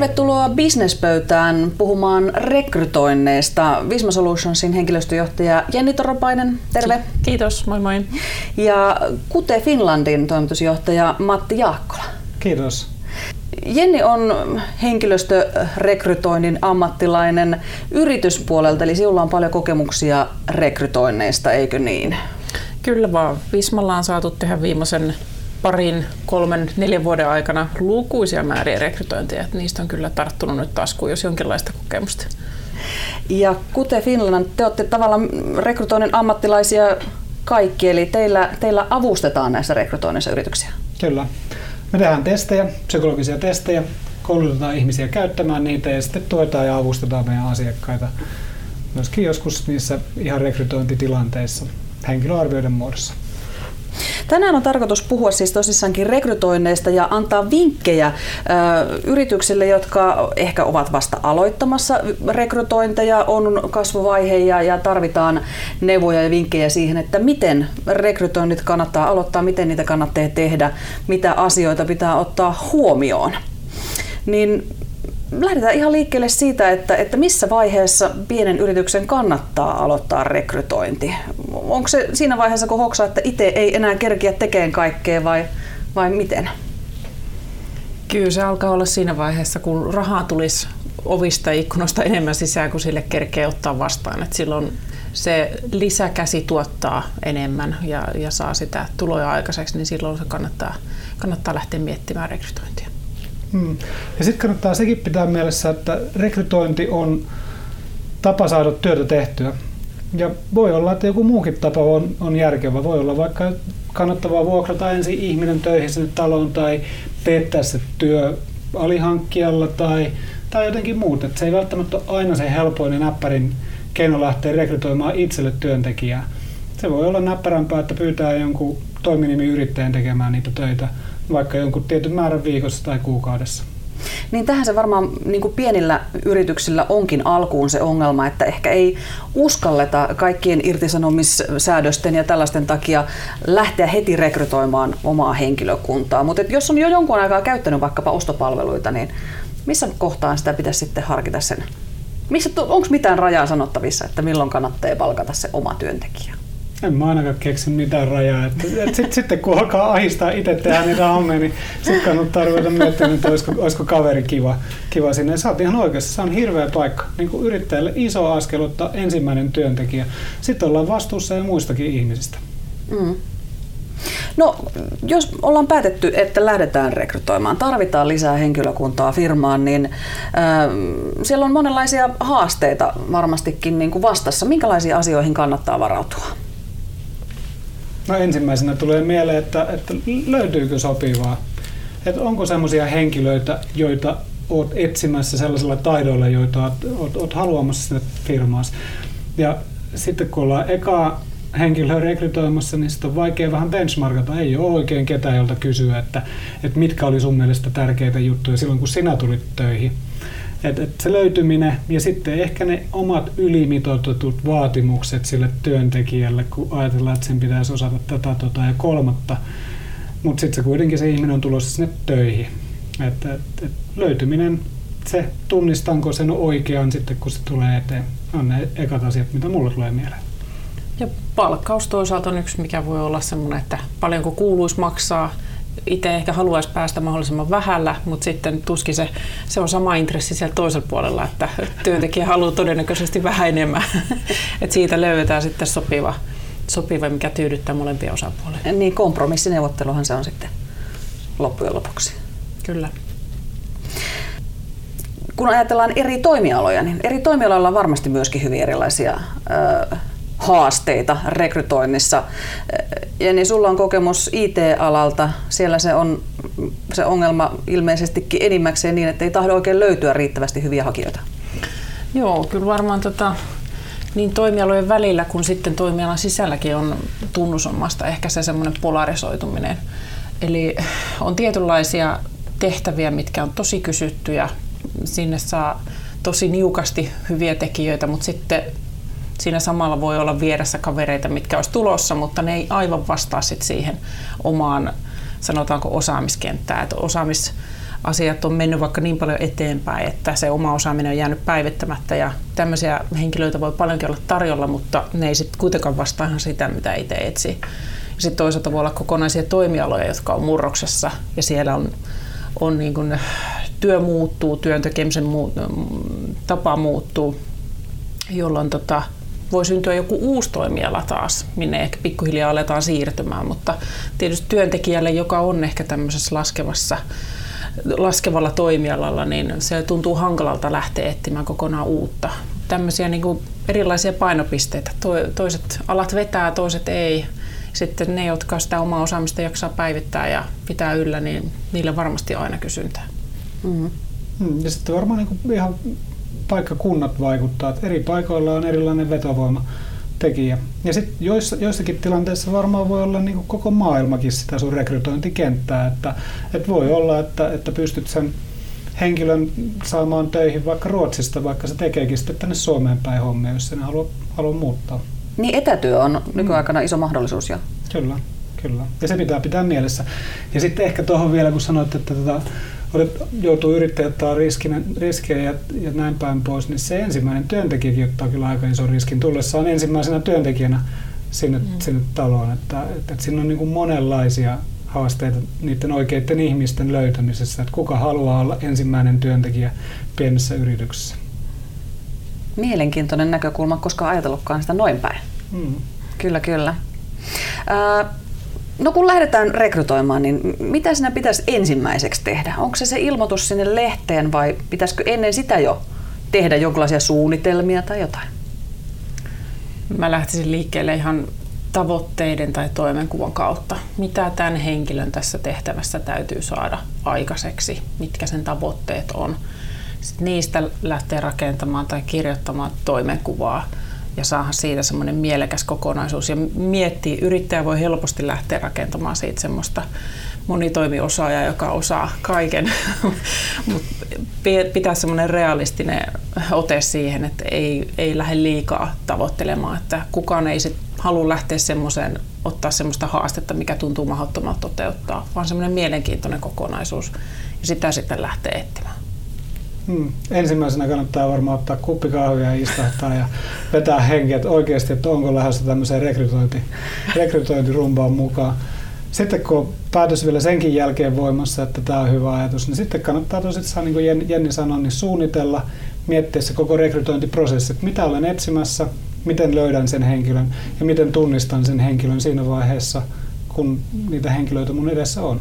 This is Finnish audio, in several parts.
Tervetuloa Businesspöytään puhumaan rekrytoinneista. Visma Solutionsin henkilöstöjohtaja Jenni Toropainen, terve. Kiitos, moi moi. Ja Kute Finlandin toimitusjohtaja Matti Jaakkola. Kiitos. Jenni on henkilöstörekrytoinnin ammattilainen yrityspuolelta, eli sinulla on paljon kokemuksia rekrytoinneista, eikö niin? Kyllä vaan. Vismalla on saatu tehdä viimeisen parin, kolmen, neljän vuoden aikana lukuisia määriä rekrytointeja. Niistä on kyllä tarttunut nyt taskuun, jos jonkinlaista kokemusta. Ja kuten Finland, te olette tavallaan rekrytoinnin ammattilaisia kaikki, eli teillä, teillä avustetaan näissä rekrytoinnissa yrityksiä. Kyllä. Me tehdään testejä, psykologisia testejä, koulutetaan ihmisiä käyttämään niitä ja sitten tuetaan ja avustetaan meidän asiakkaita myöskin joskus niissä ihan rekrytointitilanteissa henkilöarvioiden muodossa. Tänään on tarkoitus puhua siis tosissaankin rekrytoinneista ja antaa vinkkejä ö, yrityksille, jotka ehkä ovat vasta aloittamassa rekrytointeja, on kasvuvaihe ja, ja tarvitaan neuvoja ja vinkkejä siihen, että miten rekrytoinnit kannattaa aloittaa, miten niitä kannattaa tehdä, mitä asioita pitää ottaa huomioon. Niin lähdetään ihan liikkeelle siitä, että, että missä vaiheessa pienen yrityksen kannattaa aloittaa rekrytointi. Onko se siinä vaiheessa, kun hoksaa, että itse ei enää kerkiä tekemään kaikkea vai, vai miten? Kyllä se alkaa olla siinä vaiheessa, kun rahaa tulisi ovista ja ikkunoista enemmän sisään kuin sille kerkee ottaa vastaan. Et silloin se lisäkäsi tuottaa enemmän ja, ja saa sitä tuloja aikaiseksi, niin silloin se kannattaa, kannattaa lähteä miettimään rekrytointia. Hmm. Ja sitten kannattaa sekin pitää mielessä, että rekrytointi on tapa saada työtä tehtyä. Ja voi olla, että joku muukin tapa on, on järkevä. Voi olla vaikka kannattavaa vuokrata ensin ihminen töihin sinne taloon tai teettää se työ alihankkijalla tai, tai jotenkin muuta. Et se ei välttämättä ole aina se helpoin ja näppärin keino lähteä rekrytoimaan itselle työntekijää. Se voi olla näppärämpää, että pyytää jonkun toiminimiyrittäjän tekemään niitä töitä – vaikka jonkun tietyn määrän viikossa tai kuukaudessa. Niin tähän se varmaan niin kuin pienillä yrityksillä onkin alkuun se ongelma, että ehkä ei uskalleta kaikkien irtisanomissäädösten ja tällaisten takia lähteä heti rekrytoimaan omaa henkilökuntaa. Mutta jos on jo jonkun aikaa käyttänyt vaikkapa ostopalveluita, niin missä kohtaan sitä pitäisi sitten harkita sen? Onko mitään rajaa sanottavissa, että milloin kannattaa palkata se oma työntekijä? En mä ainakaan keksi mitään rajaa. Et, et sit, sitten kun alkaa ahistaa itse tehdä niitä hommia, niin sitten kannattaa ruveta miettimään, että olisiko, olisiko kaveri kiva, kiva sinne. Sä oot ihan oikeassa, se on hirveä paikka. Niin kuin yrittäjälle iso askel ottaa ensimmäinen työntekijä. Sitten ollaan vastuussa ja muistakin ihmisistä. Mm. No, jos ollaan päätetty, että lähdetään rekrytoimaan, tarvitaan lisää henkilökuntaa firmaan, niin äh, siellä on monenlaisia haasteita varmastikin niin kuin vastassa. Minkälaisiin asioihin kannattaa varautua? No ensimmäisenä tulee mieleen, että, että löytyykö sopivaa. Että onko sellaisia henkilöitä, joita olet etsimässä sellaisilla taidoilla, joita olet haluamassa sinne firmaan. Ja sitten kun ollaan ekaa henkilöä rekrytoimassa, niin sitten on vaikea vähän benchmarkata. Ei ole oikein ketään, jolta kysyä, että, että mitkä oli sun mielestä tärkeitä juttuja silloin, kun sinä tulit töihin. Et, et se löytyminen ja sitten ehkä ne omat ylimitoitetut vaatimukset sille työntekijälle, kun ajatellaan, että sen pitäisi osata tätä tota ja kolmatta. Mutta sitten se kuitenkin se ihminen on tulossa sinne töihin. Et, et, et löytyminen, se tunnistanko sen oikean sitten, kun se tulee eteen, on ne ekat asiat, mitä mulle tulee mieleen. Ja palkkaus toisaalta on yksi, mikä voi olla semmoinen, että paljonko kuuluisi maksaa, itse ehkä haluaisi päästä mahdollisimman vähällä, mutta sitten tuskin se, se on sama intressi siellä toisella puolella, että työntekijä haluaa todennäköisesti vähän enemmän. että siitä löydetään sitten sopiva, sopiva, mikä tyydyttää molempia osapuolia. Niin kompromissineuvotteluhan se on sitten loppujen lopuksi. Kyllä. Kun ajatellaan eri toimialoja, niin eri toimialoilla on varmasti myöskin hyvin erilaisia ö, haasteita rekrytoinnissa. Ja niin sulla on kokemus IT-alalta. Siellä se on se ongelma ilmeisestikin enimmäkseen niin, että ei tahdo oikein löytyä riittävästi hyviä hakijoita. Joo, kyllä varmaan tota, niin toimialojen välillä kuin sitten toimialan sisälläkin on tunnusomasta ehkä se semmoinen polarisoituminen. Eli on tietynlaisia tehtäviä, mitkä on tosi kysyttyjä. Sinne saa tosi niukasti hyviä tekijöitä, mutta sitten siinä samalla voi olla vieressä kavereita, mitkä olisi tulossa, mutta ne ei aivan vastaa sit siihen omaan sanotaanko osaamiskenttään. Että osaamis, asiat on mennyt vaikka niin paljon eteenpäin, että se oma osaaminen on jäänyt päivittämättä ja tämmöisiä henkilöitä voi paljonkin olla tarjolla, mutta ne ei sitten kuitenkaan vastaa ihan sitä, mitä itse etsii. Sitten toisaalta voi olla kokonaisia toimialoja, jotka on murroksessa ja siellä on, on niin kuin, työ muuttuu, työn tekemisen muu, tapa muuttuu, jolloin tota, voi syntyä joku uusi toimiala taas, minne ehkä pikkuhiljaa aletaan siirtymään, mutta tietysti työntekijälle, joka on ehkä tämmöisessä laskevassa laskevalla toimialalla, niin se tuntuu hankalalta lähteä etsimään kokonaan uutta. Tämmöisiä niin kuin erilaisia painopisteitä. Toiset alat vetää, toiset ei. Sitten ne, jotka sitä omaa osaamista jaksaa päivittää ja pitää yllä, niin niille varmasti aina kysyntää. Mm-hmm. Mm, ja sitten varmaan niin kuin ihan paikkakunnat vaikuttaa. Että eri paikoilla on erilainen vetovoima tekijä. Ja sitten joissa, joissakin tilanteissa varmaan voi olla niin koko maailmakin sitä sun rekrytointikenttää, että, että voi olla, että, että pystyt sen henkilön saamaan töihin vaikka Ruotsista, vaikka se tekeekin sitten tänne Suomeen päin hommia, jos sen haluaa, haluaa muuttaa. Niin etätyö on nykyaikana iso mahdollisuus jo. Kyllä, kyllä. Ja se pitää pitää mielessä. Ja sitten ehkä tuohon vielä, kun sanoit, että tota, joutuu yrittäjä ottaa riskinä, riskejä ja, ja näin päin pois, niin se ensimmäinen työntekijäkin ottaa kyllä aika iso riskin tullessaan ensimmäisenä työntekijänä sinne, mm. sinne taloon. Että, että, että siinä on niin kuin monenlaisia haasteita niiden oikeiden ihmisten löytämisessä, että kuka haluaa olla ensimmäinen työntekijä pienessä yrityksessä. Mielenkiintoinen näkökulma, koska ajatellutkaan sitä noin päin. Mm. Kyllä, kyllä. No kun lähdetään rekrytoimaan, niin mitä sinä pitäisi ensimmäiseksi tehdä? Onko se se ilmoitus sinne lehteen vai pitäisikö ennen sitä jo tehdä jonkinlaisia suunnitelmia tai jotain? Mä lähtisin liikkeelle ihan tavoitteiden tai toimenkuvan kautta. Mitä tämän henkilön tässä tehtävässä täytyy saada aikaiseksi, mitkä sen tavoitteet on. Sitten niistä lähtee rakentamaan tai kirjoittamaan toimenkuvaa ja saada siitä semmoinen mielekäs kokonaisuus. Ja miettii, yrittäjä voi helposti lähteä rakentamaan siitä semmoista monitoimiosaajaa, joka osaa kaiken, mutta pitää semmoinen realistinen ote siihen, että ei, ei lähde liikaa tavoittelemaan, että kukaan ei sit halua lähteä semmoiseen, ottaa semmoista haastetta, mikä tuntuu mahdottomalta toteuttaa, vaan semmoinen mielenkiintoinen kokonaisuus. Ja sitä sitten lähtee etsimään. Hmm. Ensimmäisenä kannattaa varmaan ottaa kuppi kahvia ja istahtaa ja vetää henkeä, että oikeasti, että onko lähdössä tämmöiseen rekrytointi, rekrytointirumbaan mukaan. Sitten kun päätös vielä senkin jälkeen voimassa, että tämä on hyvä ajatus, niin sitten kannattaa tosissaan, niin kuin Jenni sanoi, niin suunnitella, miettiä se koko rekrytointiprosessi, että mitä olen etsimässä, miten löydän sen henkilön ja miten tunnistan sen henkilön siinä vaiheessa, kun niitä henkilöitä mun edessä on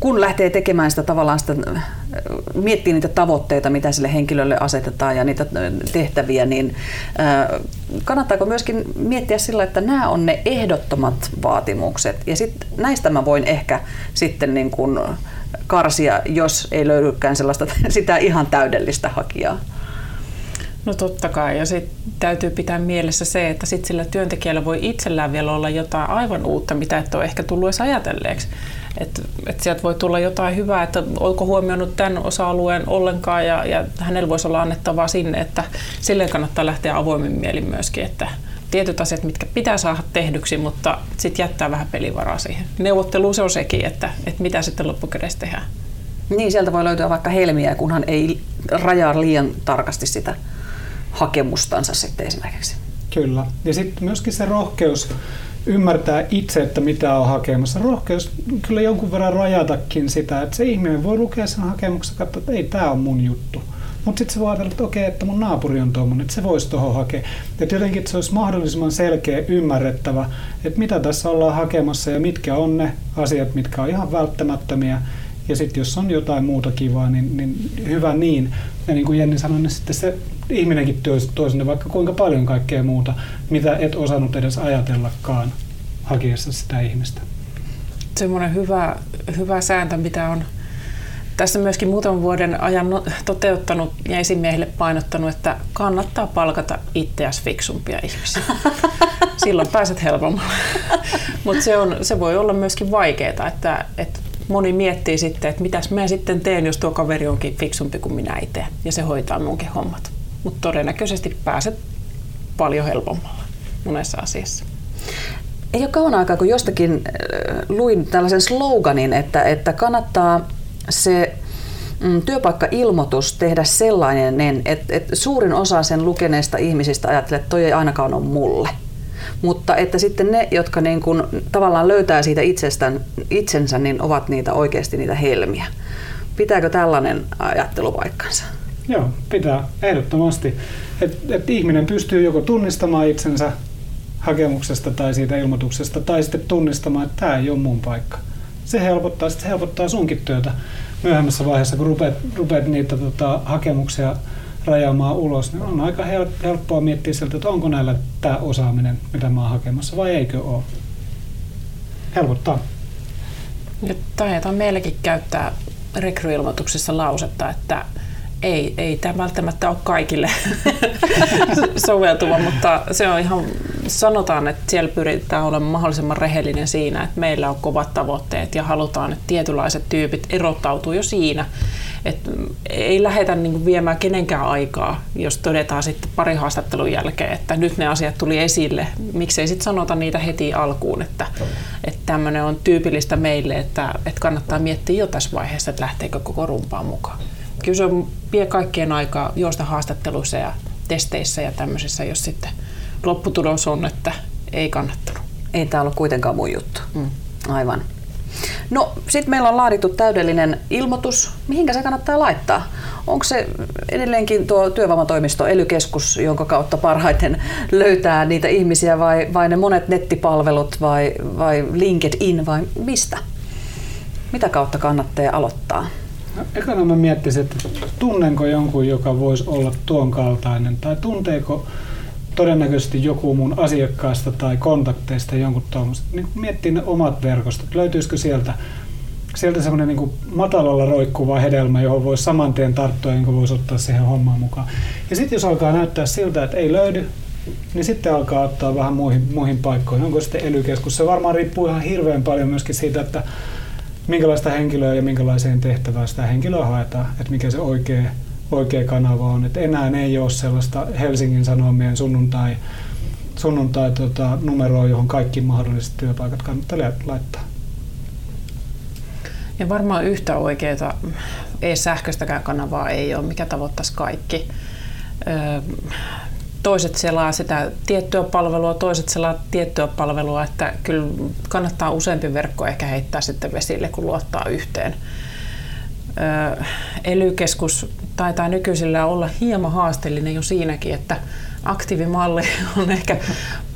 kun lähtee tekemään sitä tavallaan sitä, miettii niitä tavoitteita, mitä sille henkilölle asetetaan ja niitä tehtäviä, niin kannattaako myöskin miettiä sillä, että nämä on ne ehdottomat vaatimukset ja sit näistä mä voin ehkä sitten niin kuin karsia, jos ei löydykään sellaista sitä ihan täydellistä hakijaa. No totta kai, ja sitten täytyy pitää mielessä se, että sit sillä työntekijällä voi itsellään vielä olla jotain aivan uutta, mitä et ole ehkä tullut edes ajatelleeksi. Että et sieltä voi tulla jotain hyvää, että oliko huomioinut tämän osa-alueen ollenkaan, ja, ja hänellä voisi olla annettavaa sinne, että silleen kannattaa lähteä avoimin mielin myöskin, että tietyt asiat, mitkä pitää saada tehdyksi, mutta sitten jättää vähän pelivaraa siihen. Neuvottelu se on sekin, että, että mitä sitten loppukädessä tehdään. Niin, sieltä voi löytyä vaikka helmiä, kunhan ei rajaa liian tarkasti sitä hakemustansa sitten esimerkiksi. Kyllä. Ja sitten myöskin se rohkeus ymmärtää itse, että mitä on hakemassa. Rohkeus kyllä jonkun verran rajatakin sitä, että se ihminen voi lukea sen hakemuksen ja katsoa, että ei, tämä on mun juttu. Mutta sitten se voi ajatella, että okei, että mun naapuri on tuommoinen, että se voisi tuohon hakea. Että jotenkin että se olisi mahdollisimman selkeä, ymmärrettävä, että mitä tässä ollaan hakemassa ja mitkä on ne asiat, mitkä on ihan välttämättömiä. Ja sitten jos on jotain muuta kivaa, niin, niin hyvä niin. Ja niin kuin Jenni sanoi, niin sitten se ihminenkin tuo sinne vaikka kuinka paljon kaikkea muuta, mitä et osannut edes ajatellakaan hakiessa sitä ihmistä. Semmoinen hyvä, hyvä sääntö, mitä on tässä myöskin muutaman vuoden ajan no, toteuttanut ja esimiehille painottanut, että kannattaa palkata itseäsi fiksumpia ihmisiä. Silloin pääset helpommalla. Mutta se, on, se voi olla myöskin vaikeaa, että, että moni miettii sitten, että mitäs mä sitten teen, jos tuo kaveri onkin fiksumpi kuin minä itse ja se hoitaa munkin hommat mutta todennäköisesti pääset paljon helpommalla monessa asiassa. Ei ole kauan aikaa, kun jostakin luin tällaisen sloganin, että, että kannattaa se mm, työpaikkailmoitus tehdä sellainen, että, että suurin osa sen lukeneista ihmisistä ajattelee, että toi ei ainakaan ole mulle. Mutta että sitten ne, jotka niin kuin tavallaan löytää siitä itsestään, itsensä, niin ovat niitä oikeasti niitä helmiä. Pitääkö tällainen ajattelu paikkansa? Joo, pitää ehdottomasti. Että et ihminen pystyy joko tunnistamaan itsensä hakemuksesta tai siitä ilmoituksesta, tai sitten tunnistamaan, että tämä ei ole mun paikka. Se helpottaa, se helpottaa sunkin työtä myöhemmässä vaiheessa, kun rupeat, rupeat niitä tota, hakemuksia rajaamaan ulos, niin on aika helppoa miettiä siltä, että onko näillä tämä osaaminen, mitä mä oon hakemassa, vai eikö ole. Helpottaa. Taidetaan meilläkin käyttää rekryilmoituksessa lausetta, että ei, ei tämä välttämättä ole kaikille soveltuva, mutta se on ihan, sanotaan, että siellä pyritään olemaan mahdollisimman rehellinen siinä, että meillä on kovat tavoitteet ja halutaan, että tietynlaiset tyypit erottautuu jo siinä. Et ei lähdetä niin viemään kenenkään aikaa, jos todetaan sitten pari haastattelun jälkeen, että nyt ne asiat tuli esille. Miksei sitten sanota niitä heti alkuun, että, että tämmöinen on tyypillistä meille, että, että kannattaa miettiä jo tässä vaiheessa, että lähteekö koko rumpaa mukaan kyllä se on, vie kaikkien aikaa juosta haastatteluissa ja testeissä ja tämmöisissä, jos sitten lopputulos on, että ei kannattanut. Ei tämä ollut kuitenkaan mun juttu. Mm. Aivan. No, sitten meillä on laadittu täydellinen ilmoitus. Mihinkä se kannattaa laittaa? Onko se edelleenkin tuo työvoimatoimisto, elykeskus, jonka kautta parhaiten löytää niitä ihmisiä vai, vai ne monet nettipalvelut vai, vai LinkedIn vai mistä? Mitä kautta kannattaa aloittaa? No, ekana mä miettisin, että tunnenko jonkun, joka voisi olla tuon kaltainen, tai tunteeko todennäköisesti joku mun asiakkaasta tai kontakteista jonkun tuommoista. Niin miettii ne omat verkostot. Löytyisikö sieltä, sieltä semmoinen niin matalalla roikkuva hedelmä, johon voisi saman tien tarttua, jonka voisi ottaa siihen hommaan mukaan. Ja sitten jos alkaa näyttää siltä, että ei löydy, niin sitten alkaa ottaa vähän muihin, muihin paikkoihin. Onko sitten elykeskus? Se varmaan riippuu ihan hirveän paljon myöskin siitä, että minkälaista henkilöä ja minkälaiseen tehtävään sitä henkilöä haetaan, että mikä se oikea, oikea kanava on. Että enää ei ole sellaista Helsingin Sanomien sunnuntai, sunnuntai tota, numeroa, johon kaikki mahdolliset työpaikat kannattaa laittaa. Ja varmaan yhtä oikeaa ei-sähköistäkään kanavaa ei ole, mikä tavoittaisi kaikki toiset selaa sitä tiettyä palvelua, toiset selaa tiettyä palvelua, että kyllä kannattaa useampi verkko ehkä heittää sitten vesille, kun luottaa yhteen. Elykeskus taitaa nykyisellä olla hieman haasteellinen jo siinäkin, että aktiivimalli on ehkä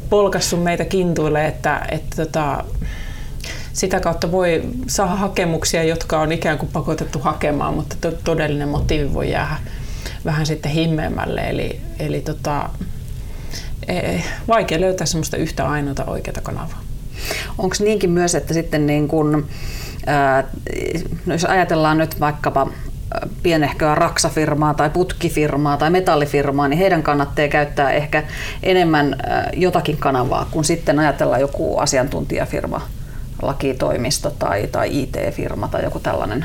polkassut meitä kintuille, että, että tota, sitä kautta voi saada hakemuksia, jotka on ikään kuin pakotettu hakemaan, mutta todellinen motiivi voi jäädä vähän sitten himmeämmälle. Eli, eli tota, e, vaikea löytää semmoista yhtä ainoata oikeaa kanavaa. Onko niinkin myös, että sitten niin kun, ää, no jos ajatellaan nyt vaikkapa pienehköä raksafirmaa tai putkifirmaa tai metallifirmaa, niin heidän kannattaa käyttää ehkä enemmän jotakin kanavaa, kun sitten ajatellaan joku asiantuntijafirma, lakitoimisto tai, tai IT-firma tai joku tällainen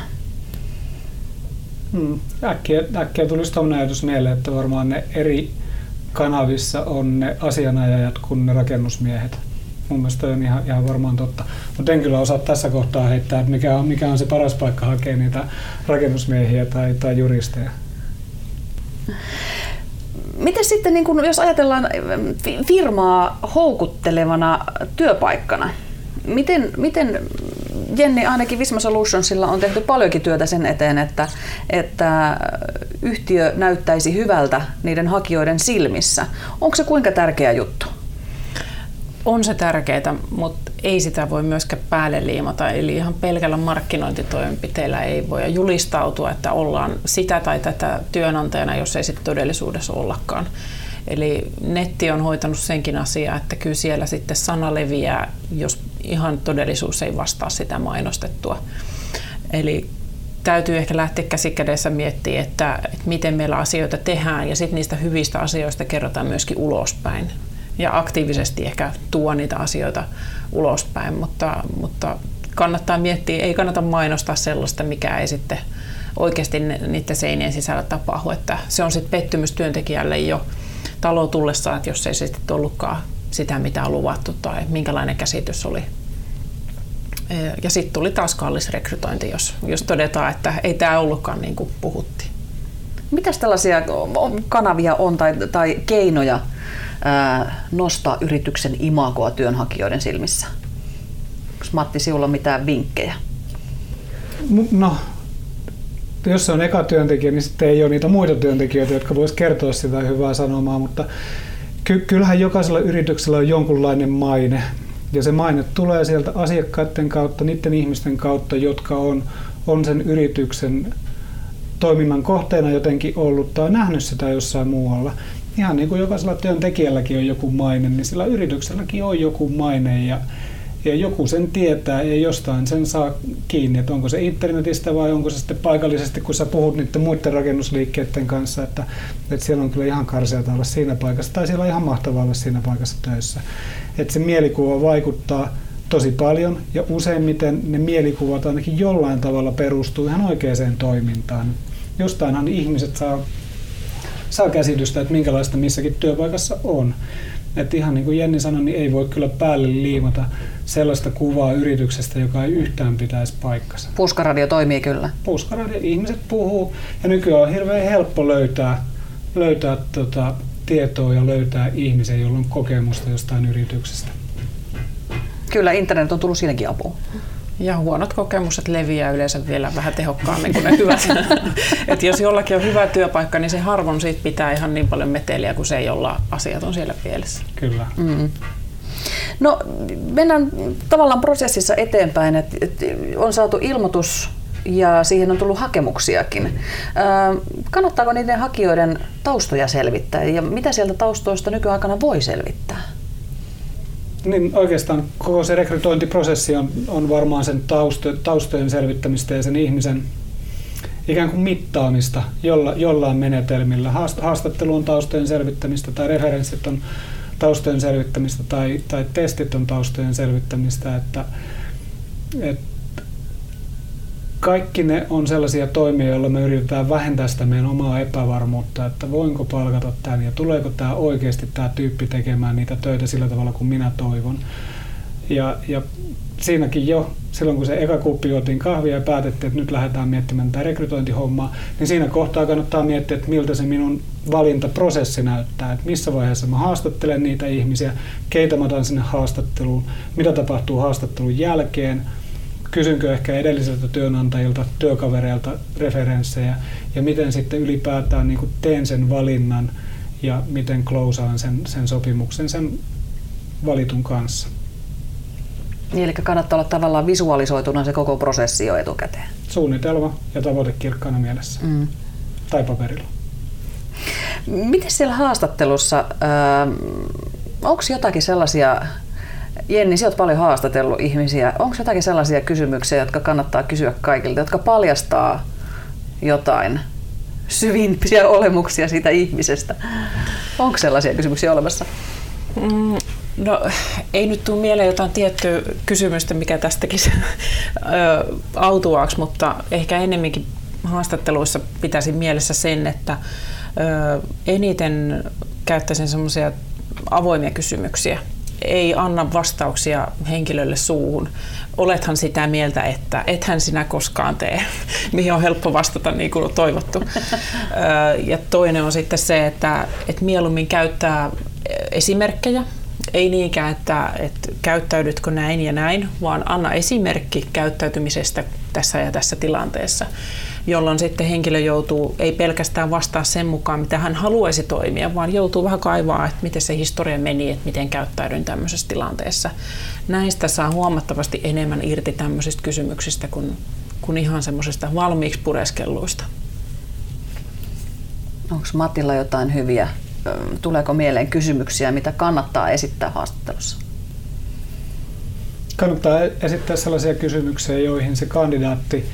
Hmm. Äkkiä, äkkiä tulisi tuommoinen ajatus mieleen, että varmaan ne eri kanavissa on ne asianajajat kuin ne rakennusmiehet. Mun mielestä on ihan, ihan varmaan totta. Mutta en kyllä osaa tässä kohtaa heittää, että mikä on, mikä on se paras paikka hakea niitä rakennusmiehiä tai, tai juristeja. Miten sitten, niin kun, jos ajatellaan firmaa houkuttelevana työpaikkana, miten, miten Jenni, ainakin Visma Solutionsilla on tehty paljonkin työtä sen eteen, että, että yhtiö näyttäisi hyvältä niiden hakijoiden silmissä. Onko se kuinka tärkeä juttu? On se tärkeää, mutta ei sitä voi myöskään päälle liimata. Eli ihan pelkällä markkinointitoimenpiteillä ei voi julistautua, että ollaan sitä tai tätä työnantajana, jos ei sitten todellisuudessa ollakaan. Eli netti on hoitanut senkin asiaa, että kyllä siellä sitten sana leviää, jos ihan todellisuus ei vastaa sitä mainostettua. Eli täytyy ehkä lähteä käsikädessä miettimään, että, että miten meillä asioita tehdään ja sitten niistä hyvistä asioista kerrotaan myöskin ulospäin. Ja aktiivisesti ehkä tuo niitä asioita ulospäin, mutta, mutta kannattaa miettiä, ei kannata mainostaa sellaista, mikä ei sitten oikeasti niiden seinien sisällä tapahdu. Että se on sitten pettymys työntekijälle jo talo tullessa, että jos ei se sitten ollutkaan sitä, mitä on luvattu tai minkälainen käsitys oli, Ja sitten tuli taas kallis rekrytointi, jos, jos todetaan, että ei tämä ollutkaan niin kuin puhuttiin. Mitäs tällaisia kanavia on tai, tai keinoja ää, nostaa yrityksen imagoa työnhakijoiden silmissä? Onko Matti sinulla mitään vinkkejä? No, jos se on eka työntekijä, niin sitten ei ole niitä muita työntekijöitä, jotka vois kertoa sitä hyvää sanomaa, mutta ky- kyllähän jokaisella yrityksellä on jonkunlainen maine. Ja se maine tulee sieltä asiakkaiden kautta, niiden ihmisten kautta, jotka on, on sen yrityksen toiminnan kohteena jotenkin ollut tai nähnyt sitä jossain muualla. Ihan niin kuin jokaisella työntekijälläkin on joku maine, niin sillä yritykselläkin on joku maine ja, ja joku sen tietää ja jostain sen saa kiinni, että onko se internetistä vai onko se sitten paikallisesti, kun sä puhut niiden muiden rakennusliikkeiden kanssa, että, että siellä on kyllä ihan karseata olla siinä paikassa tai siellä on ihan mahtavaa olla siinä paikassa töissä. Että se mielikuva vaikuttaa tosi paljon ja useimmiten ne mielikuvat ainakin jollain tavalla perustuu ihan oikeaan toimintaan. Jostainhan ihmiset saa, saa käsitystä, että minkälaista missäkin työpaikassa on. Että ihan niin kuin Jenni sanoi, niin ei voi kyllä päälle liimata sellaista kuvaa yrityksestä, joka ei yhtään pitäisi paikkansa. Puskaradio toimii kyllä. Puskaradio, ihmiset puhuu ja nykyään on hirveän helppo löytää, löytää tota, tietoa ja löytää ihmisiä, jolla on kokemusta jostain yrityksestä. Kyllä, internet on tullut siinäkin apuun. Ja huonot kokemukset leviää yleensä vielä vähän tehokkaammin kuin ne hyvät. Et jos jollakin on hyvä työpaikka, niin se harvoin siitä pitää ihan niin paljon meteliä kuin se, jolla asiat on siellä pielessä. Kyllä. Mm. No mennään tavallaan prosessissa eteenpäin, että on saatu ilmoitus ja siihen on tullut hakemuksiakin. Kannattaako niiden hakijoiden taustoja selvittää ja mitä sieltä taustoista nykyaikana voi selvittää? Niin oikeastaan koko se rekrytointiprosessi on, on varmaan sen tausto, taustojen selvittämistä ja sen ihmisen ikään kuin mittaamista jolla, jollain menetelmillä. Haastattelu on taustojen selvittämistä tai referenssit on taustojen selvittämistä tai, tai testit on taustojen selvittämistä, että, että kaikki ne on sellaisia toimia, joilla me yritetään vähentää sitä meidän omaa epävarmuutta, että voinko palkata tämän ja tuleeko tämä oikeasti tämä tyyppi tekemään niitä töitä sillä tavalla kuin minä toivon. Ja, ja siinäkin jo, silloin kun se eka kuppi juotiin kahvia ja päätettiin, että nyt lähdetään miettimään tätä rekrytointihommaa, niin siinä kohtaa kannattaa miettiä, että miltä se minun valintaprosessi näyttää, että missä vaiheessa mä haastattelen niitä ihmisiä, keitä mä otan sinne haastatteluun, mitä tapahtuu haastattelun jälkeen, kysynkö ehkä edelliseltä työnantajilta, työkavereilta referenssejä ja miten sitten ylipäätään niin teen sen valinnan ja miten klousaan sen, sen sopimuksen sen valitun kanssa. Niin, eli kannattaa olla tavallaan visualisoituna se koko prosessi jo etukäteen. Suunnitelma ja tavoite kirkkaana mielessä. Mm. Tai paperilla. Miten siellä haastattelussa, äh, onko jotakin sellaisia Jenni, sinä olet paljon haastatellut ihmisiä. Onko jotakin sellaisia kysymyksiä, jotka kannattaa kysyä kaikilta, jotka paljastaa jotain syvimpiä olemuksia siitä ihmisestä? Onko sellaisia kysymyksiä olemassa? Mm, no ei nyt tule mieleen jotain tiettyä kysymystä, mikä tästäkin autuaaksi, mutta ehkä enemmänkin haastatteluissa pitäisi mielessä sen, että eniten käyttäisin semmoisia avoimia kysymyksiä, ei anna vastauksia henkilölle suuhun. Olethan sitä mieltä, että ethän sinä koskaan tee, mihin on helppo vastata niin kuin on toivottu. Ja toinen on sitten se, että, että mieluummin käyttää esimerkkejä, ei niinkään, että, että käyttäydytkö näin ja näin, vaan anna esimerkki käyttäytymisestä tässä ja tässä tilanteessa jolloin sitten henkilö joutuu ei pelkästään vastaa sen mukaan, mitä hän haluaisi toimia, vaan joutuu vähän kaivaa, että miten se historia meni, että miten käyttäydyn tämmöisessä tilanteessa. Näistä saa huomattavasti enemmän irti tämmöisistä kysymyksistä kuin, kuin ihan semmoisesta valmiiksi pureskelluista. Onko Matilla jotain hyviä, tuleeko mieleen kysymyksiä, mitä kannattaa esittää haastattelussa? Kannattaa esittää sellaisia kysymyksiä, joihin se kandidaatti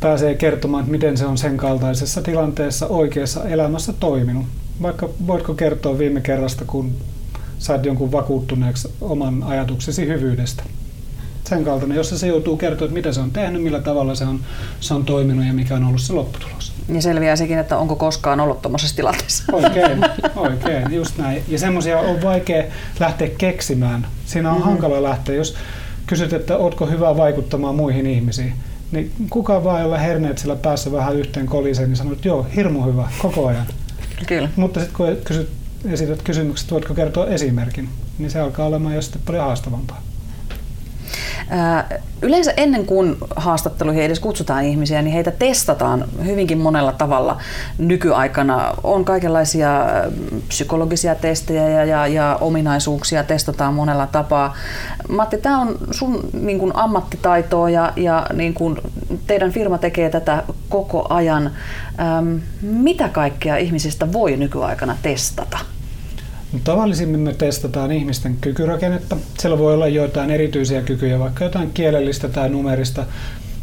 pääsee kertomaan, että miten se on sen kaltaisessa tilanteessa oikeassa elämässä toiminut. Vaikka voitko kertoa viime kerrasta, kun saat jonkun vakuuttuneeksi oman ajatuksesi hyvyydestä. Sen kaltainen, jossa se joutuu kertoa, että mitä se on tehnyt, millä tavalla se on, se on toiminut ja mikä on ollut se lopputulos. Ja selviää sekin, että onko koskaan ollut tuommoisessa tilanteessa. Oikein, oikein, just näin. Ja semmoisia on vaikea lähteä keksimään. Siinä on mm-hmm. hankala lähteä, jos kysyt, että ootko hyvä vaikuttamaan muihin ihmisiin, niin kuka vaan, jolla herneet sillä päässä vähän yhteen koliseen, niin sanoo, että joo, hirmu hyvä, koko ajan. Kyllä. Mutta sitten kun kysyt, esität kysymykset, voitko kertoa esimerkin, niin se alkaa olemaan jo sitten paljon haastavampaa. Yleensä ennen kuin haastatteluihin edes kutsutaan ihmisiä, niin heitä testataan hyvinkin monella tavalla nykyaikana. On kaikenlaisia psykologisia testejä ja, ja, ja ominaisuuksia testataan monella tapaa. Matti, tämä on sun niin kuin ammattitaitoa ja, ja niin kuin teidän firma tekee tätä koko ajan. Ähm, mitä kaikkea ihmisistä voi nykyaikana testata? Tavallisimmin me testataan ihmisten kykyrakennetta. Siellä voi olla joitain erityisiä kykyjä, vaikka jotain kielellistä tai numerista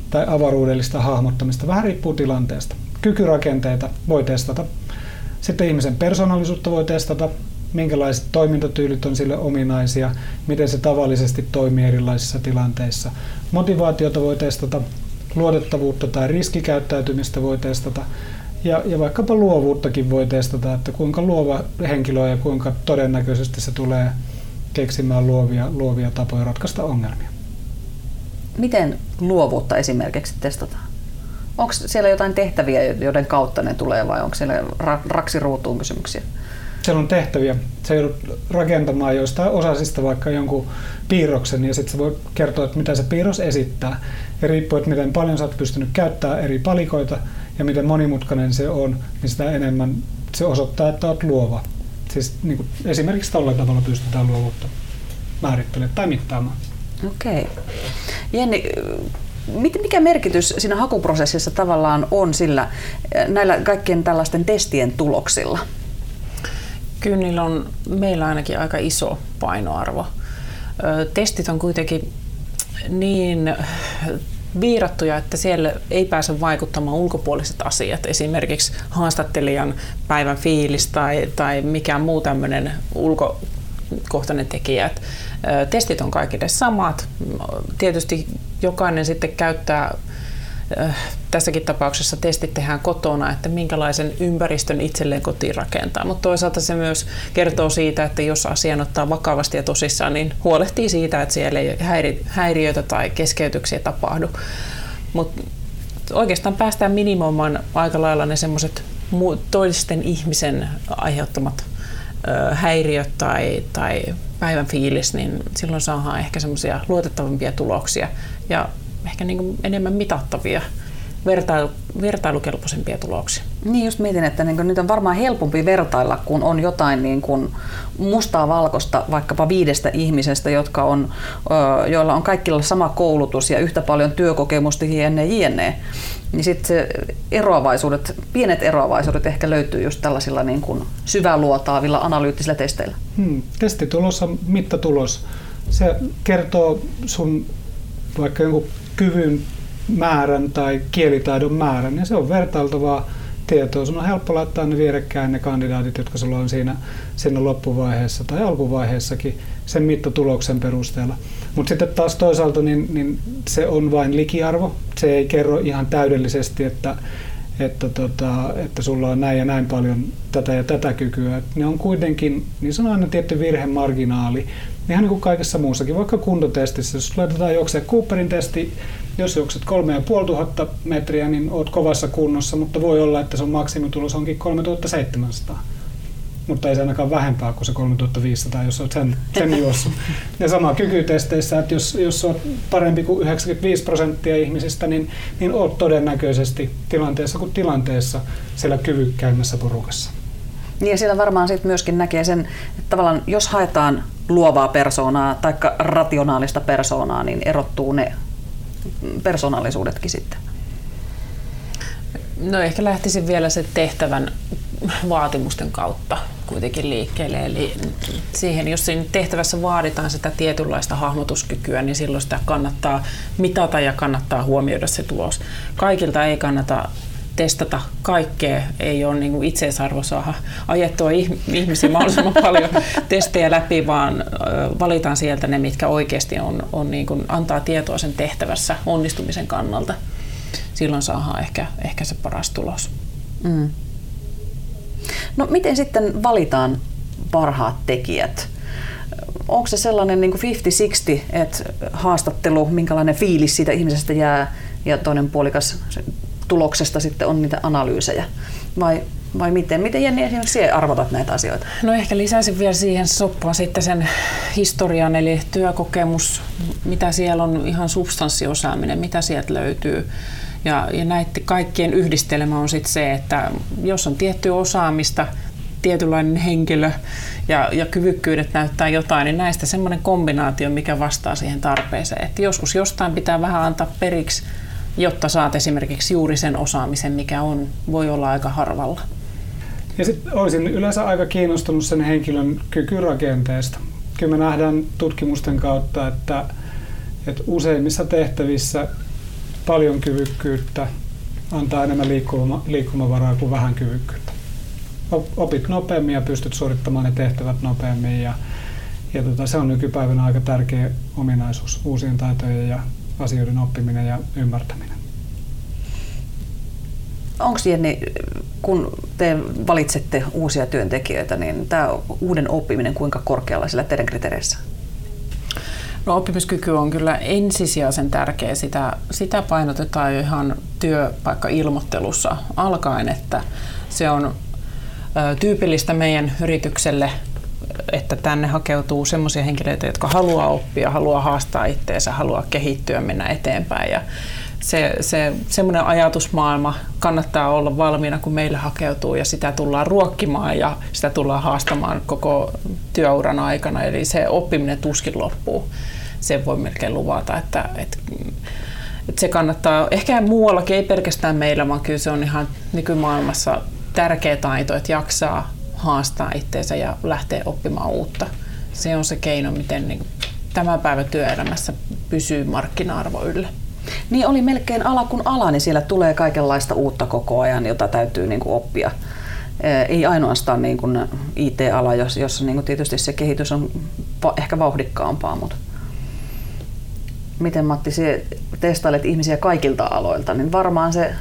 tai avaruudellista hahmottamista. Vähän riippuu tilanteesta. Kykyrakenteita voi testata. Sitten ihmisen persoonallisuutta voi testata, minkälaiset toimintatyylit on sille ominaisia, miten se tavallisesti toimii erilaisissa tilanteissa. Motivaatiota voi testata, luotettavuutta tai riskikäyttäytymistä voi testata ja, ja vaikkapa luovuuttakin voi testata, että kuinka luova henkilö on ja kuinka todennäköisesti se tulee keksimään luovia, luovia tapoja ratkaista ongelmia. Miten luovuutta esimerkiksi testataan? Onko siellä jotain tehtäviä, joiden kautta ne tulee vai onko siellä raksiruutuun kysymyksiä? Siellä on tehtäviä. Se joudut rakentamaan jostain osasista vaikka jonkun piirroksen ja sitten se voi kertoa, että mitä se piirros esittää. Ja riippuu, että miten paljon sä oot pystynyt käyttämään eri palikoita, ja miten monimutkainen se on, niin sitä enemmän se osoittaa, että olet luova. Siis niin kuin esimerkiksi tällä tavalla pystytään luovuutta määrittelemään tai mittaamaan. Okei. Okay. Jenni, mikä merkitys siinä hakuprosessissa tavallaan on sillä näillä kaikkien tällaisten testien tuloksilla? Kyllä niillä on meillä ainakin aika iso painoarvo. Testit on kuitenkin niin viirattuja, että siellä ei pääse vaikuttamaan ulkopuoliset asiat, esimerkiksi haastattelijan päivän fiilis tai, tai mikään muu tämmöinen ulkokohtainen tekijä. Testit on kaikille samat. Tietysti jokainen sitten käyttää tässäkin tapauksessa testit tehdään kotona, että minkälaisen ympäristön itselleen kotiin rakentaa. Mutta toisaalta se myös kertoo siitä, että jos asian ottaa vakavasti ja tosissaan, niin huolehtii siitä, että siellä ei häiriöitä tai keskeytyksiä tapahdu. Mutta oikeastaan päästään minimoimaan aika lailla ne semmoiset toisten ihmisen aiheuttamat häiriöt tai, tai päivän fiilis, niin silloin saadaan ehkä semmoisia luotettavampia tuloksia. Ja ehkä niin kuin enemmän mitattavia, vertailu, vertailukelpoisempia tuloksia. Niin just mietin, että niin nyt on varmaan helpompi vertailla, kun on jotain niin kuin mustaa valkosta vaikkapa viidestä ihmisestä, jotka on, joilla on kaikilla sama koulutus ja yhtä paljon työkokemusta jne. jne. Niin sitten se eroavaisuudet, pienet eroavaisuudet ehkä löytyy just tällaisilla niin kuin syväluotaavilla analyyttisillä testeillä. Hmm. Testitulos on mittatulos. Se kertoo sun vaikka jonkun kyvyn määrän tai kielitaidon määrän, niin se on vertailtavaa tietoa. Sun on helppo laittaa ne vierekkäin ne kandidaatit, jotka sulla on siinä, siinä loppuvaiheessa tai alkuvaiheessakin sen mittatuloksen perusteella. Mutta sitten taas toisaalta niin, niin se on vain likiarvo. Se ei kerro ihan täydellisesti, että, että, tota, että sulla on näin ja näin paljon tätä ja tätä kykyä. Et ne on kuitenkin, niin se on aina tietty virhemarginaali. Ihan niin kuin kaikessa muussakin, vaikka kuntotestissä, jos laitetaan juoksee Cooperin testi, jos juokset 3500 metriä, niin oot kovassa kunnossa, mutta voi olla, että sun maksimitulos onkin 3700. Mutta ei se ainakaan vähempää kuin se 3500, jos olet sen, sen juossut. Ja sama kykytesteissä, että jos, jos olet parempi kuin 95 prosenttia ihmisistä, niin, niin olet todennäköisesti tilanteessa kuin tilanteessa siellä kyvykkäimmässä porukassa. Niin ja siellä varmaan sitten myöskin näkee sen, että tavallaan jos haetaan luovaa persoonaa tai rationaalista persoonaa, niin erottuu ne persoonallisuudetkin sitten? No ehkä lähtisin vielä se tehtävän vaatimusten kautta kuitenkin liikkeelle. Eli siihen, jos siinä tehtävässä vaaditaan sitä tietynlaista hahmotuskykyä, niin silloin sitä kannattaa mitata ja kannattaa huomioida se tulos. Kaikilta ei kannata testata kaikkea, ei ole niin itseisarvo saada ajettua ihmisiä mahdollisimman paljon testejä läpi, vaan valitaan sieltä ne, mitkä oikeasti on, on niin kuin antaa tietoa sen tehtävässä onnistumisen kannalta. Silloin saadaan ehkä, ehkä se paras tulos. Mm. No miten sitten valitaan parhaat tekijät? onko se sellainen niin 50-60, että haastattelu, minkälainen fiilis siitä ihmisestä jää ja toinen puolikas tuloksesta sitten on niitä analyysejä? Vai, vai miten? Miten Jenni esimerkiksi arvotat näitä asioita? No ehkä lisäisin vielä siihen soppaan sitten sen historian, eli työkokemus, mitä siellä on, ihan substanssiosaaminen, mitä sieltä löytyy. Ja, ja näiden kaikkien yhdistelmä on sitten se, että jos on tiettyä osaamista, tietynlainen henkilö ja, ja kyvykkyydet näyttää jotain, niin näistä semmoinen kombinaatio, mikä vastaa siihen tarpeeseen. Että joskus jostain pitää vähän antaa periksi, jotta saat esimerkiksi juuri sen osaamisen, mikä on, voi olla aika harvalla. Ja sitten olisin yleensä aika kiinnostunut sen henkilön kykyrakenteesta. Kyllä me nähdään tutkimusten kautta, että, että useimmissa tehtävissä paljon kyvykkyyttä antaa enemmän liikkuma, liikkumavaraa kuin vähän kyvykkyyttä. Opit nopeammin ja pystyt suorittamaan ne tehtävät nopeammin ja, ja tota, se on nykypäivänä aika tärkeä ominaisuus, uusien taitojen ja asioiden oppiminen ja ymmärtäminen. Onko Jenni, kun te valitsette uusia työntekijöitä, niin tämä uuden oppiminen kuinka korkealla sillä teidän kriteereissä? No, oppimiskyky on kyllä ensisijaisen tärkeä. Sitä, sitä painotetaan jo ihan työpaikka-ilmoittelussa alkaen, että se on tyypillistä meidän yritykselle, että tänne hakeutuu sellaisia henkilöitä, jotka haluaa oppia, haluaa haastaa itseensä, haluaa kehittyä, mennä eteenpäin. Ja se, se semmoinen ajatusmaailma kannattaa olla valmiina, kun meillä hakeutuu ja sitä tullaan ruokkimaan ja sitä tullaan haastamaan koko työuran aikana. Eli se oppiminen tuskin loppuu. Sen voi melkein luvata, että, että, että se kannattaa ehkä muuallakin, ei pelkästään meillä, vaan kyllä se on ihan nykymaailmassa tärkeä taito, että jaksaa haastaa itseensä ja lähteä oppimaan uutta. Se on se keino, miten niin tämä päivä työelämässä pysyy markkina-arvo yllä. Niin oli melkein ala kuin ala, niin siellä tulee kaikenlaista uutta koko ajan, jota täytyy niin kuin oppia. Ei ainoastaan niin kuin IT-ala, jossa niin kuin tietysti se kehitys on ehkä vauhdikkaampaa, mutta miten Matti, sinä testailet ihmisiä kaikilta aloilta, niin varmaan se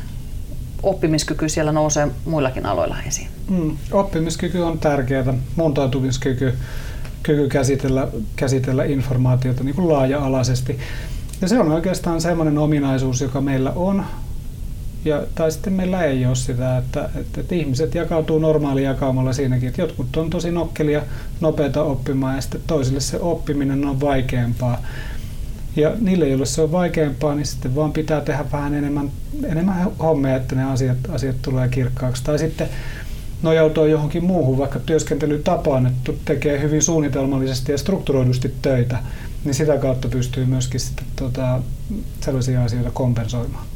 oppimiskyky siellä nousee muillakin aloilla esiin. Mm, oppimiskyky on tärkeää, muuntautumiskyky, kyky käsitellä, käsitellä informaatiota niin kuin laaja-alaisesti. Ja se on oikeastaan semmoinen ominaisuus, joka meillä on, ja, tai sitten meillä ei ole sitä, että, että, että ihmiset jakautuu normaali jakaumalla siinäkin, että jotkut on tosi nokkelia, nopeita oppimaan ja sitten toisille se oppiminen on vaikeampaa. Ja niille, joille se on vaikeampaa, niin sitten vaan pitää tehdä vähän enemmän, enemmän hommia, että ne asiat, asiat tulee kirkkaaksi. Tai sitten nojautua johonkin muuhun, vaikka työskentelytapaan, että tekee hyvin suunnitelmallisesti ja strukturoidusti töitä niin sitä kautta pystyy myöskin sitten, tota, sellaisia asioita kompensoimaan.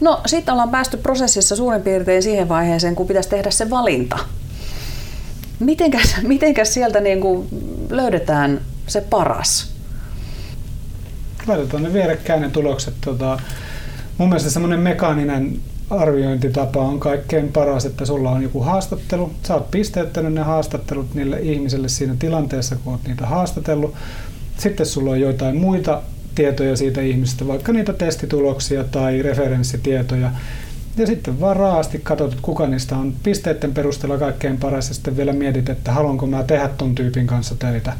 No sitten ollaan päästy prosessissa suurin piirtein siihen vaiheeseen, kun pitäisi tehdä se valinta. Mitenkäs, mitenkäs sieltä niin kuin löydetään se paras? Laitetaan ne vierekkäin ne tulokset. Tota, mun mielestä semmoinen mekaaninen arviointitapa on kaikkein paras, että sulla on joku haastattelu. Sä oot pisteyttänyt ne haastattelut niille ihmisille siinä tilanteessa, kun oot niitä haastatellut. Sitten sulla on joitain muita tietoja siitä ihmisestä, vaikka niitä testituloksia tai referenssitietoja. Ja sitten vaan raasti katsot, että kuka niistä on pisteiden perusteella kaikkein paras ja sitten vielä mietit, että haluanko mä tehdä ton tyypin kanssa töitä.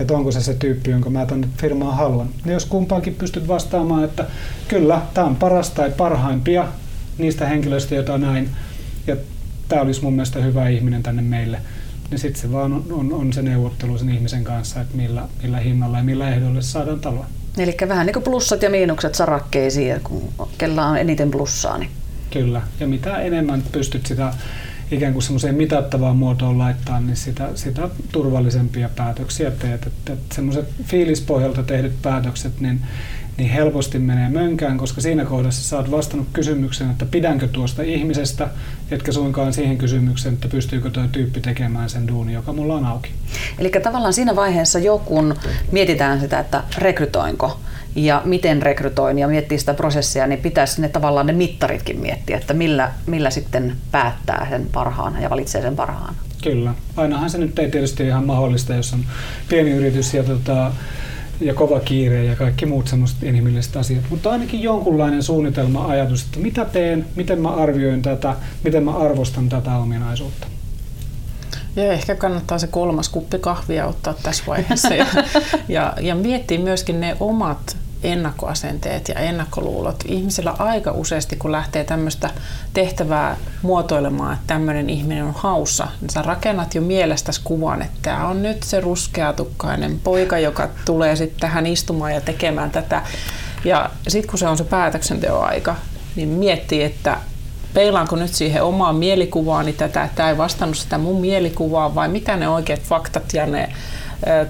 Että onko se se tyyppi, jonka mä tonne firmaan haluan. Ja jos kumpaankin pystyt vastaamaan, että kyllä, tämä on paras tai parhaimpia, niistä henkilöistä, joita näin, ja tämä olisi mun mielestä hyvä ihminen tänne meille, niin sitten se vaan on, on, on se neuvottelu sen ihmisen kanssa, että millä, millä hinnalla ja millä ehdoilla saadaan taloa. Eli vähän niin kuin plussat ja miinukset sarakkeisiin, kun kella on eniten plussaa. Niin. Kyllä, ja mitä enemmän pystyt sitä ikään kuin semmoiseen mitattavaan muotoon laittaa, niin sitä, sitä turvallisempia päätöksiä teet. Että, että semmoiset fiilispohjalta tehdyt päätökset, niin niin helposti menee mönkään, koska siinä kohdassa sä oot vastannut kysymykseen, että pidänkö tuosta ihmisestä, etkä suinkaan siihen kysymykseen, että pystyykö tuo tyyppi tekemään sen duuni, joka mulla on auki. Eli tavallaan siinä vaiheessa jo, kun mietitään sitä, että rekrytoinko ja miten rekrytoin ja miettii sitä prosessia, niin pitäisi ne tavallaan ne mittaritkin miettiä, että millä, millä sitten päättää sen parhaan ja valitsee sen parhaan. Kyllä. Ainahan se nyt ei tietysti ihan mahdollista, jos on pieni yritys ja tota, ja kova kiire ja kaikki muut semmoiset inhimilliset asiat, mutta ainakin jonkunlainen suunnitelma, ajatus, että mitä teen, miten mä arvioin tätä, miten mä arvostan tätä ominaisuutta. Ja ehkä kannattaa se kolmas kuppi kahvia ottaa tässä vaiheessa ja, ja, ja miettiä myöskin ne omat ennakkoasenteet ja ennakkoluulot. Ihmisillä aika useasti, kun lähtee tämmöistä tehtävää muotoilemaan, että tämmöinen ihminen on haussa, niin sä rakennat jo mielestäsi kuvan, että tämä on nyt se ruskeatukkainen poika, joka tulee sitten tähän istumaan ja tekemään tätä. Ja sitten kun se on se päätöksenteoaika, niin miettii, että peilaanko nyt siihen omaan mielikuvaani tätä, että tämä ei vastannut sitä mun mielikuvaa vai mitä ne oikeat faktat ja ne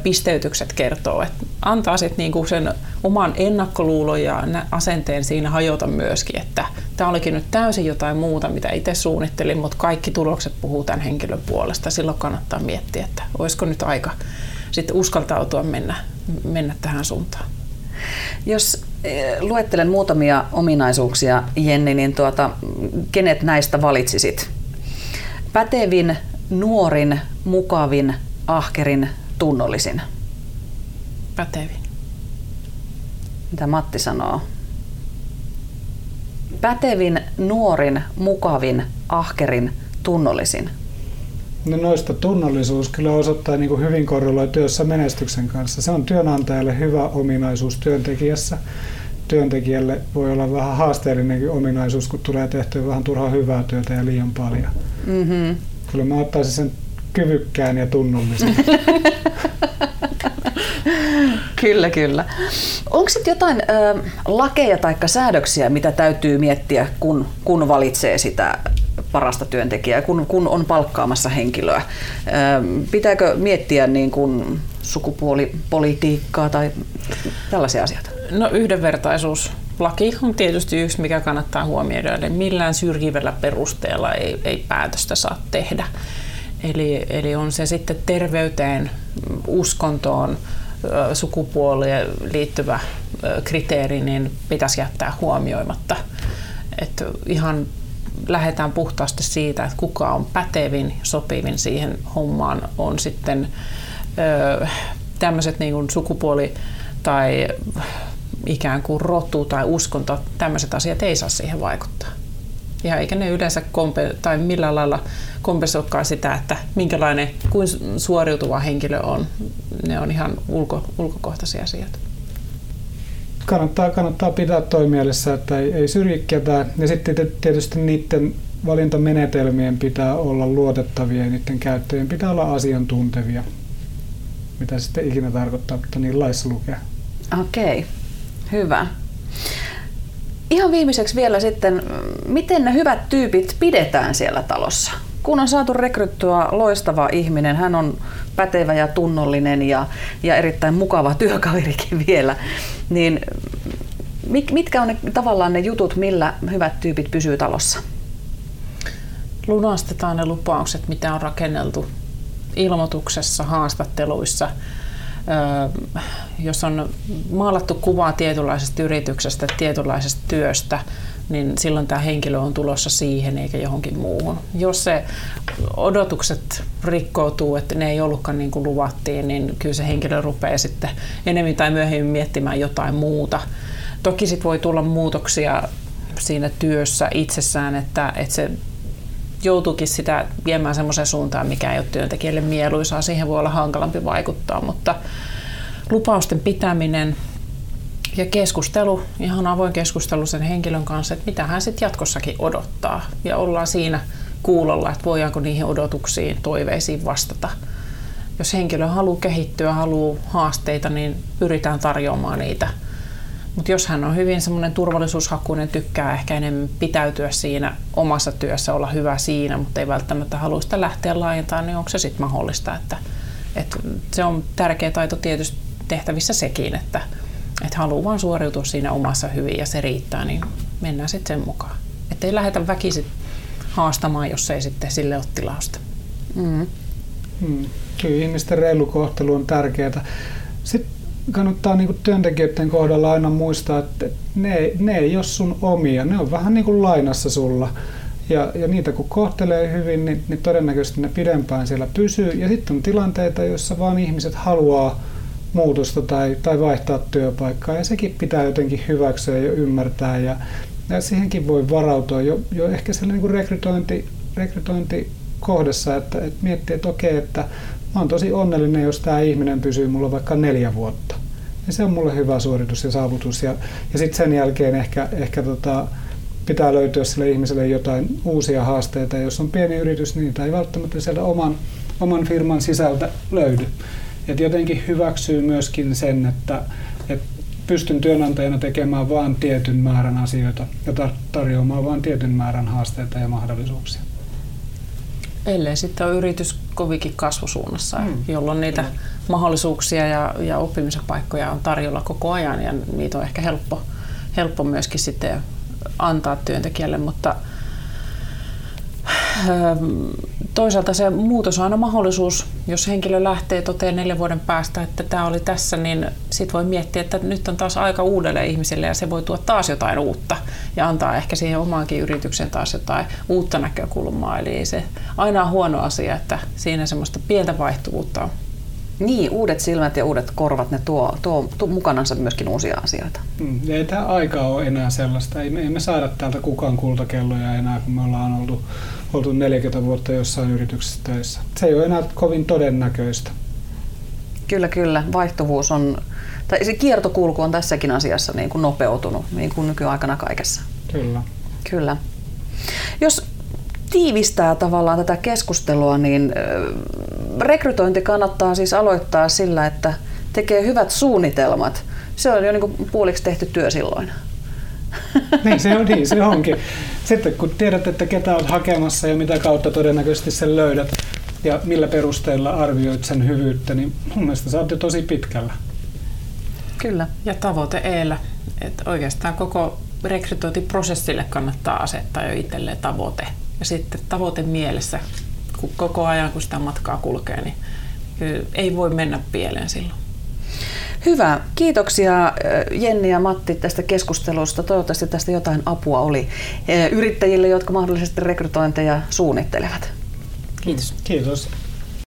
pisteytykset kertoo. Että antaa sitten niinku sen oman ennakkoluulon ja asenteen siinä hajota myöskin, että tämä olikin nyt täysin jotain muuta, mitä itse suunnittelin, mutta kaikki tulokset puhuu tämän henkilön puolesta. Silloin kannattaa miettiä, että olisiko nyt aika sitten uskaltautua mennä, mennä tähän suuntaan. Jos eh, luettelen muutamia ominaisuuksia, Jenni, niin tuota, kenet näistä valitsisit? Pätevin, nuorin, mukavin, ahkerin, tunnollisin? Pätevin. Mitä Matti sanoo? Pätevin, nuorin, mukavin, ahkerin, tunnollisin. No noista tunnollisuus kyllä osoittaa niin kuin hyvin korreloi työssä menestyksen kanssa. Se on työnantajalle hyvä ominaisuus työntekijässä. Työntekijälle voi olla vähän haasteellinenkin ominaisuus, kun tulee tehtyä vähän turhaa hyvää työtä ja liian paljon. Mm-hmm. Kyllä mä ottaisin sen kyvykkään ja tunnollisen. kyllä, kyllä. Onko sitten jotain ö, lakeja tai säädöksiä, mitä täytyy miettiä, kun, kun valitsee sitä parasta työntekijää, kun, kun on palkkaamassa henkilöä? Ö, pitääkö miettiä niin kuin sukupuolipolitiikkaa tai tällaisia asioita? No yhdenvertaisuus laki on tietysti yksi, mikä kannattaa huomioida, eli millään syrjivällä perusteella ei, ei päätöstä saa tehdä. Eli, eli on se sitten terveyteen, uskontoon, sukupuoleen liittyvä kriteeri, niin pitäisi jättää huomioimatta. Että ihan lähdetään puhtaasti siitä, että kuka on pätevin, sopivin siihen hommaan, on sitten tämmöiset niin sukupuoli tai ikään kuin rotu tai uskonto, tämmöiset asiat ei saa siihen vaikuttaa. Ja eikä ne yleensä kompe- tai millään lailla kompensoikaan sitä, että minkälainen, kuin suoriutuva henkilö on. Ne on ihan ulko, ulkokohtaisia asioita. Kannattaa, kannattaa pitää toi mielessä, että ei, ei syrji ketään. Ja sitten tietysti niiden valintamenetelmien pitää olla luotettavia ja niiden käyttäjien pitää olla asiantuntevia. Mitä sitten ikinä tarkoittaa, mutta niin laissa lukee. Okei, okay. hyvä. Ihan viimeiseksi vielä sitten, miten ne hyvät tyypit pidetään siellä talossa? Kun on saatu rekryttyä loistava ihminen, hän on pätevä ja tunnollinen ja, ja erittäin mukava työkaverikin vielä, niin mitkä on ne, tavallaan ne jutut, millä hyvät tyypit pysyy talossa? Lunastetaan ne lupaukset, mitä on rakenneltu ilmoituksessa, haastatteluissa – jos on maalattu kuvaa tietynlaisesta yrityksestä, tietynlaisesta työstä, niin silloin tämä henkilö on tulossa siihen eikä johonkin muuhun. Jos se odotukset rikkoutuu, että ne ei ollutkaan niin kuin luvattiin, niin kyllä se henkilö rupeaa sitten enemmän tai myöhemmin miettimään jotain muuta. Toki sitten voi tulla muutoksia siinä työssä itsessään, että, että se joutuukin sitä viemään semmoiseen suuntaan, mikä ei ole työntekijälle mieluisaa. Siihen voi olla hankalampi vaikuttaa, mutta lupausten pitäminen ja keskustelu, ihan avoin keskustelu sen henkilön kanssa, että mitä hän sitten jatkossakin odottaa. Ja ollaan siinä kuulolla, että voidaanko niihin odotuksiin, toiveisiin vastata. Jos henkilö haluaa kehittyä, haluaa haasteita, niin pyritään tarjoamaan niitä – mutta jos hän on hyvin semmoinen turvallisuushakuinen, tykkää ehkä enemmän pitäytyä siinä omassa työssä, olla hyvä siinä, mutta ei välttämättä halua sitä lähteä laajentamaan, niin onko se sitten mahdollista? Että, että se on tärkeä taito tietysti tehtävissä sekin, että, että haluaa vain suoriutua siinä omassa hyvin ja se riittää, niin mennään sitten sen mukaan. Että ei lähdetä väkisin haastamaan, jos ei sitten sille ole tilausta. Mm. Hmm. Kyllä ihmisten reilu kohtelu on tärkeää. Sitten kannattaa niin kuin työntekijöiden kohdalla aina muistaa, että ne, ne ei ole sun omia, ne on vähän niin kuin lainassa sulla. Ja, ja niitä kun kohtelee hyvin, niin, niin todennäköisesti ne pidempään siellä pysyy. Ja sitten on tilanteita, joissa vaan ihmiset haluaa muutosta tai, tai vaihtaa työpaikkaa ja sekin pitää jotenkin hyväksyä ja ymmärtää ja, ja siihenkin voi varautua jo, jo ehkä sellainen niin rekrytointi, rekrytointi kohdassa, että, että miettii, että okei, että mä oon tosi onnellinen, jos tämä ihminen pysyy mulla vaikka neljä vuotta. Ja se on mulle hyvä suoritus ja saavutus. Ja, ja sitten sen jälkeen ehkä, ehkä tota, pitää löytyä sille ihmiselle jotain uusia haasteita. Jos on pieni yritys, niin niitä ei välttämättä sieltä oman, oman firman sisältä löydy. Et jotenkin hyväksyy myöskin sen, että, että pystyn työnantajana tekemään vain tietyn määrän asioita ja tarjoamaan vain tietyn määrän haasteita ja mahdollisuuksia. Ellei sitten ole yritys kovikin kasvusuunnassa, mm. jolloin niitä mm. mahdollisuuksia ja, ja oppimisen paikkoja on tarjolla koko ajan ja niitä on ehkä helppo, helppo myöskin sitten antaa työntekijälle, mutta toisaalta se muutos on aina mahdollisuus, jos henkilö lähtee toteen neljän vuoden päästä, että tämä oli tässä, niin sitten voi miettiä, että nyt on taas aika uudelle ihmiselle ja se voi tuoda taas jotain uutta ja antaa ehkä siihen omaankin yrityksen taas jotain uutta näkökulmaa. Eli se aina on huono asia, että siinä semmoista pientä vaihtuvuutta on. Niin, uudet silmät ja uudet korvat, ne tuo, tuo, tuo mukanansa myöskin uusia asioita. Mm, ei tämä aika ole enää sellaista. Ei me, ei me saada täältä kukaan kultakelloja enää, kun me ollaan oltu, oltu 40 vuotta jossain yrityksessä töissä. Se ei ole enää kovin todennäköistä. Kyllä, kyllä. Vaihtuvuus on, tai se kiertokulku on tässäkin asiassa niin kuin nopeutunut, niin kuin nykyaikana kaikessa. Kyllä. Kyllä. Jos tiivistää tavallaan tätä keskustelua, niin rekrytointi kannattaa siis aloittaa sillä, että tekee hyvät suunnitelmat. Se on jo niin kuin puoliksi tehty työ silloin. Niin se, on, niin, se onkin. Sitten kun tiedät, että ketä olet hakemassa ja mitä kautta todennäköisesti sen löydät ja millä perusteella arvioit sen hyvyyttä, niin mun mielestä sä oot jo tosi pitkällä. Kyllä. Ja tavoite eellä. Että oikeastaan koko rekrytointiprosessille kannattaa asettaa jo itselleen tavoite. Ja sitten tavoite mielessä koko ajan, kun sitä matkaa kulkee, niin ei voi mennä pieleen silloin. Hyvä. Kiitoksia Jenni ja Matti tästä keskustelusta. Toivottavasti tästä jotain apua oli yrittäjille, jotka mahdollisesti rekrytointeja suunnittelevat. Kiitos. Kiitos.